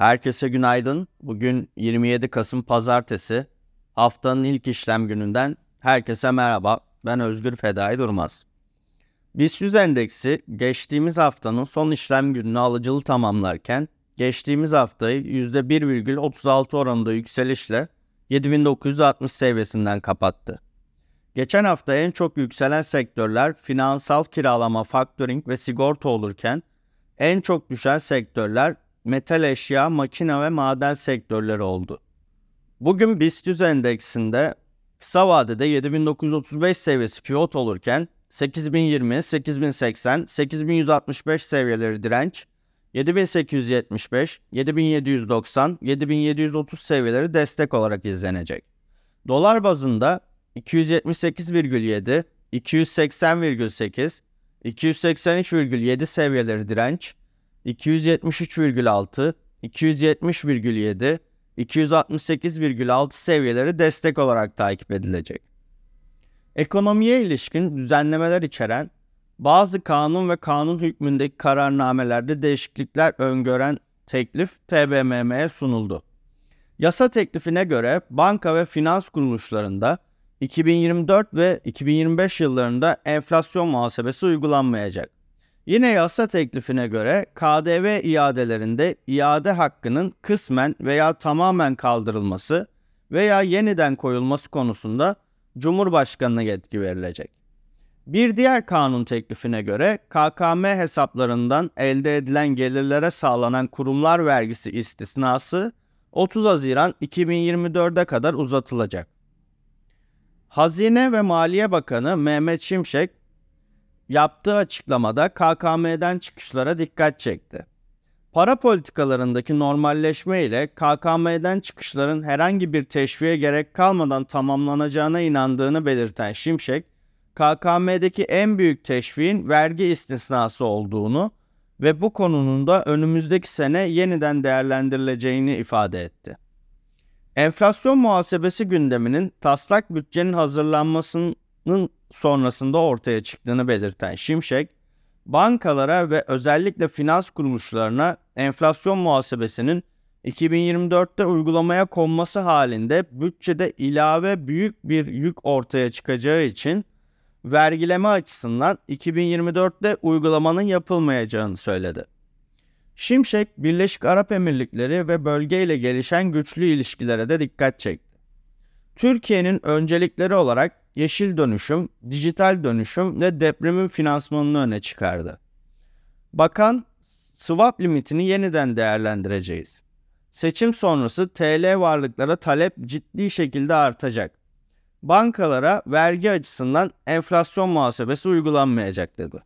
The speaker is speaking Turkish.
Herkese günaydın. Bugün 27 Kasım Pazartesi. Haftanın ilk işlem gününden herkese merhaba. Ben Özgür Fedai Durmaz. BIST 100 endeksi geçtiğimiz haftanın son işlem gününü alıcılı tamamlarken geçtiğimiz haftayı %1,36 oranında yükselişle 7960 seviyesinden kapattı. Geçen hafta en çok yükselen sektörler finansal kiralama, faktöring ve sigorta olurken en çok düşen sektörler metal eşya, makine ve maden sektörleri oldu. Bugün BIST 100 endeksinde kısa vadede 7935 seviyesi pivot olurken 8020, 8080, 8165 seviyeleri direnç, 7875, 7790, 7730 seviyeleri destek olarak izlenecek. Dolar bazında 278,7, 280,8, 283,7 seviyeleri direnç, 273,6, 270,7, 268,6 seviyeleri destek olarak takip edilecek. Ekonomiye ilişkin düzenlemeler içeren bazı kanun ve kanun hükmündeki kararnamelerde değişiklikler öngören teklif TBMM'ye sunuldu. Yasa teklifine göre banka ve finans kuruluşlarında 2024 ve 2025 yıllarında enflasyon muhasebesi uygulanmayacak. Yine yasa teklifine göre KDV iadelerinde iade hakkının kısmen veya tamamen kaldırılması veya yeniden koyulması konusunda Cumhurbaşkanı'na yetki verilecek. Bir diğer kanun teklifine göre KKM hesaplarından elde edilen gelirlere sağlanan kurumlar vergisi istisnası 30 Haziran 2024'e kadar uzatılacak. Hazine ve Maliye Bakanı Mehmet Şimşek yaptığı açıklamada KKM'den çıkışlara dikkat çekti. Para politikalarındaki normalleşme ile KKM'den çıkışların herhangi bir teşviğe gerek kalmadan tamamlanacağına inandığını belirten Şimşek, KKM'deki en büyük teşviğin vergi istisnası olduğunu ve bu konunun da önümüzdeki sene yeniden değerlendirileceğini ifade etti. Enflasyon muhasebesi gündeminin taslak bütçenin hazırlanmasının sonrasında ortaya çıktığını belirten Şimşek, bankalara ve özellikle finans kuruluşlarına enflasyon muhasebesinin 2024'te uygulamaya konması halinde bütçede ilave büyük bir yük ortaya çıkacağı için vergileme açısından 2024'te uygulamanın yapılmayacağını söyledi. Şimşek, Birleşik Arap Emirlikleri ve bölgeyle gelişen güçlü ilişkilere de dikkat çekti. Türkiye'nin öncelikleri olarak yeşil dönüşüm, dijital dönüşüm ve depremin finansmanını öne çıkardı. Bakan, swap limitini yeniden değerlendireceğiz. Seçim sonrası TL varlıklara talep ciddi şekilde artacak. Bankalara vergi açısından enflasyon muhasebesi uygulanmayacak dedi.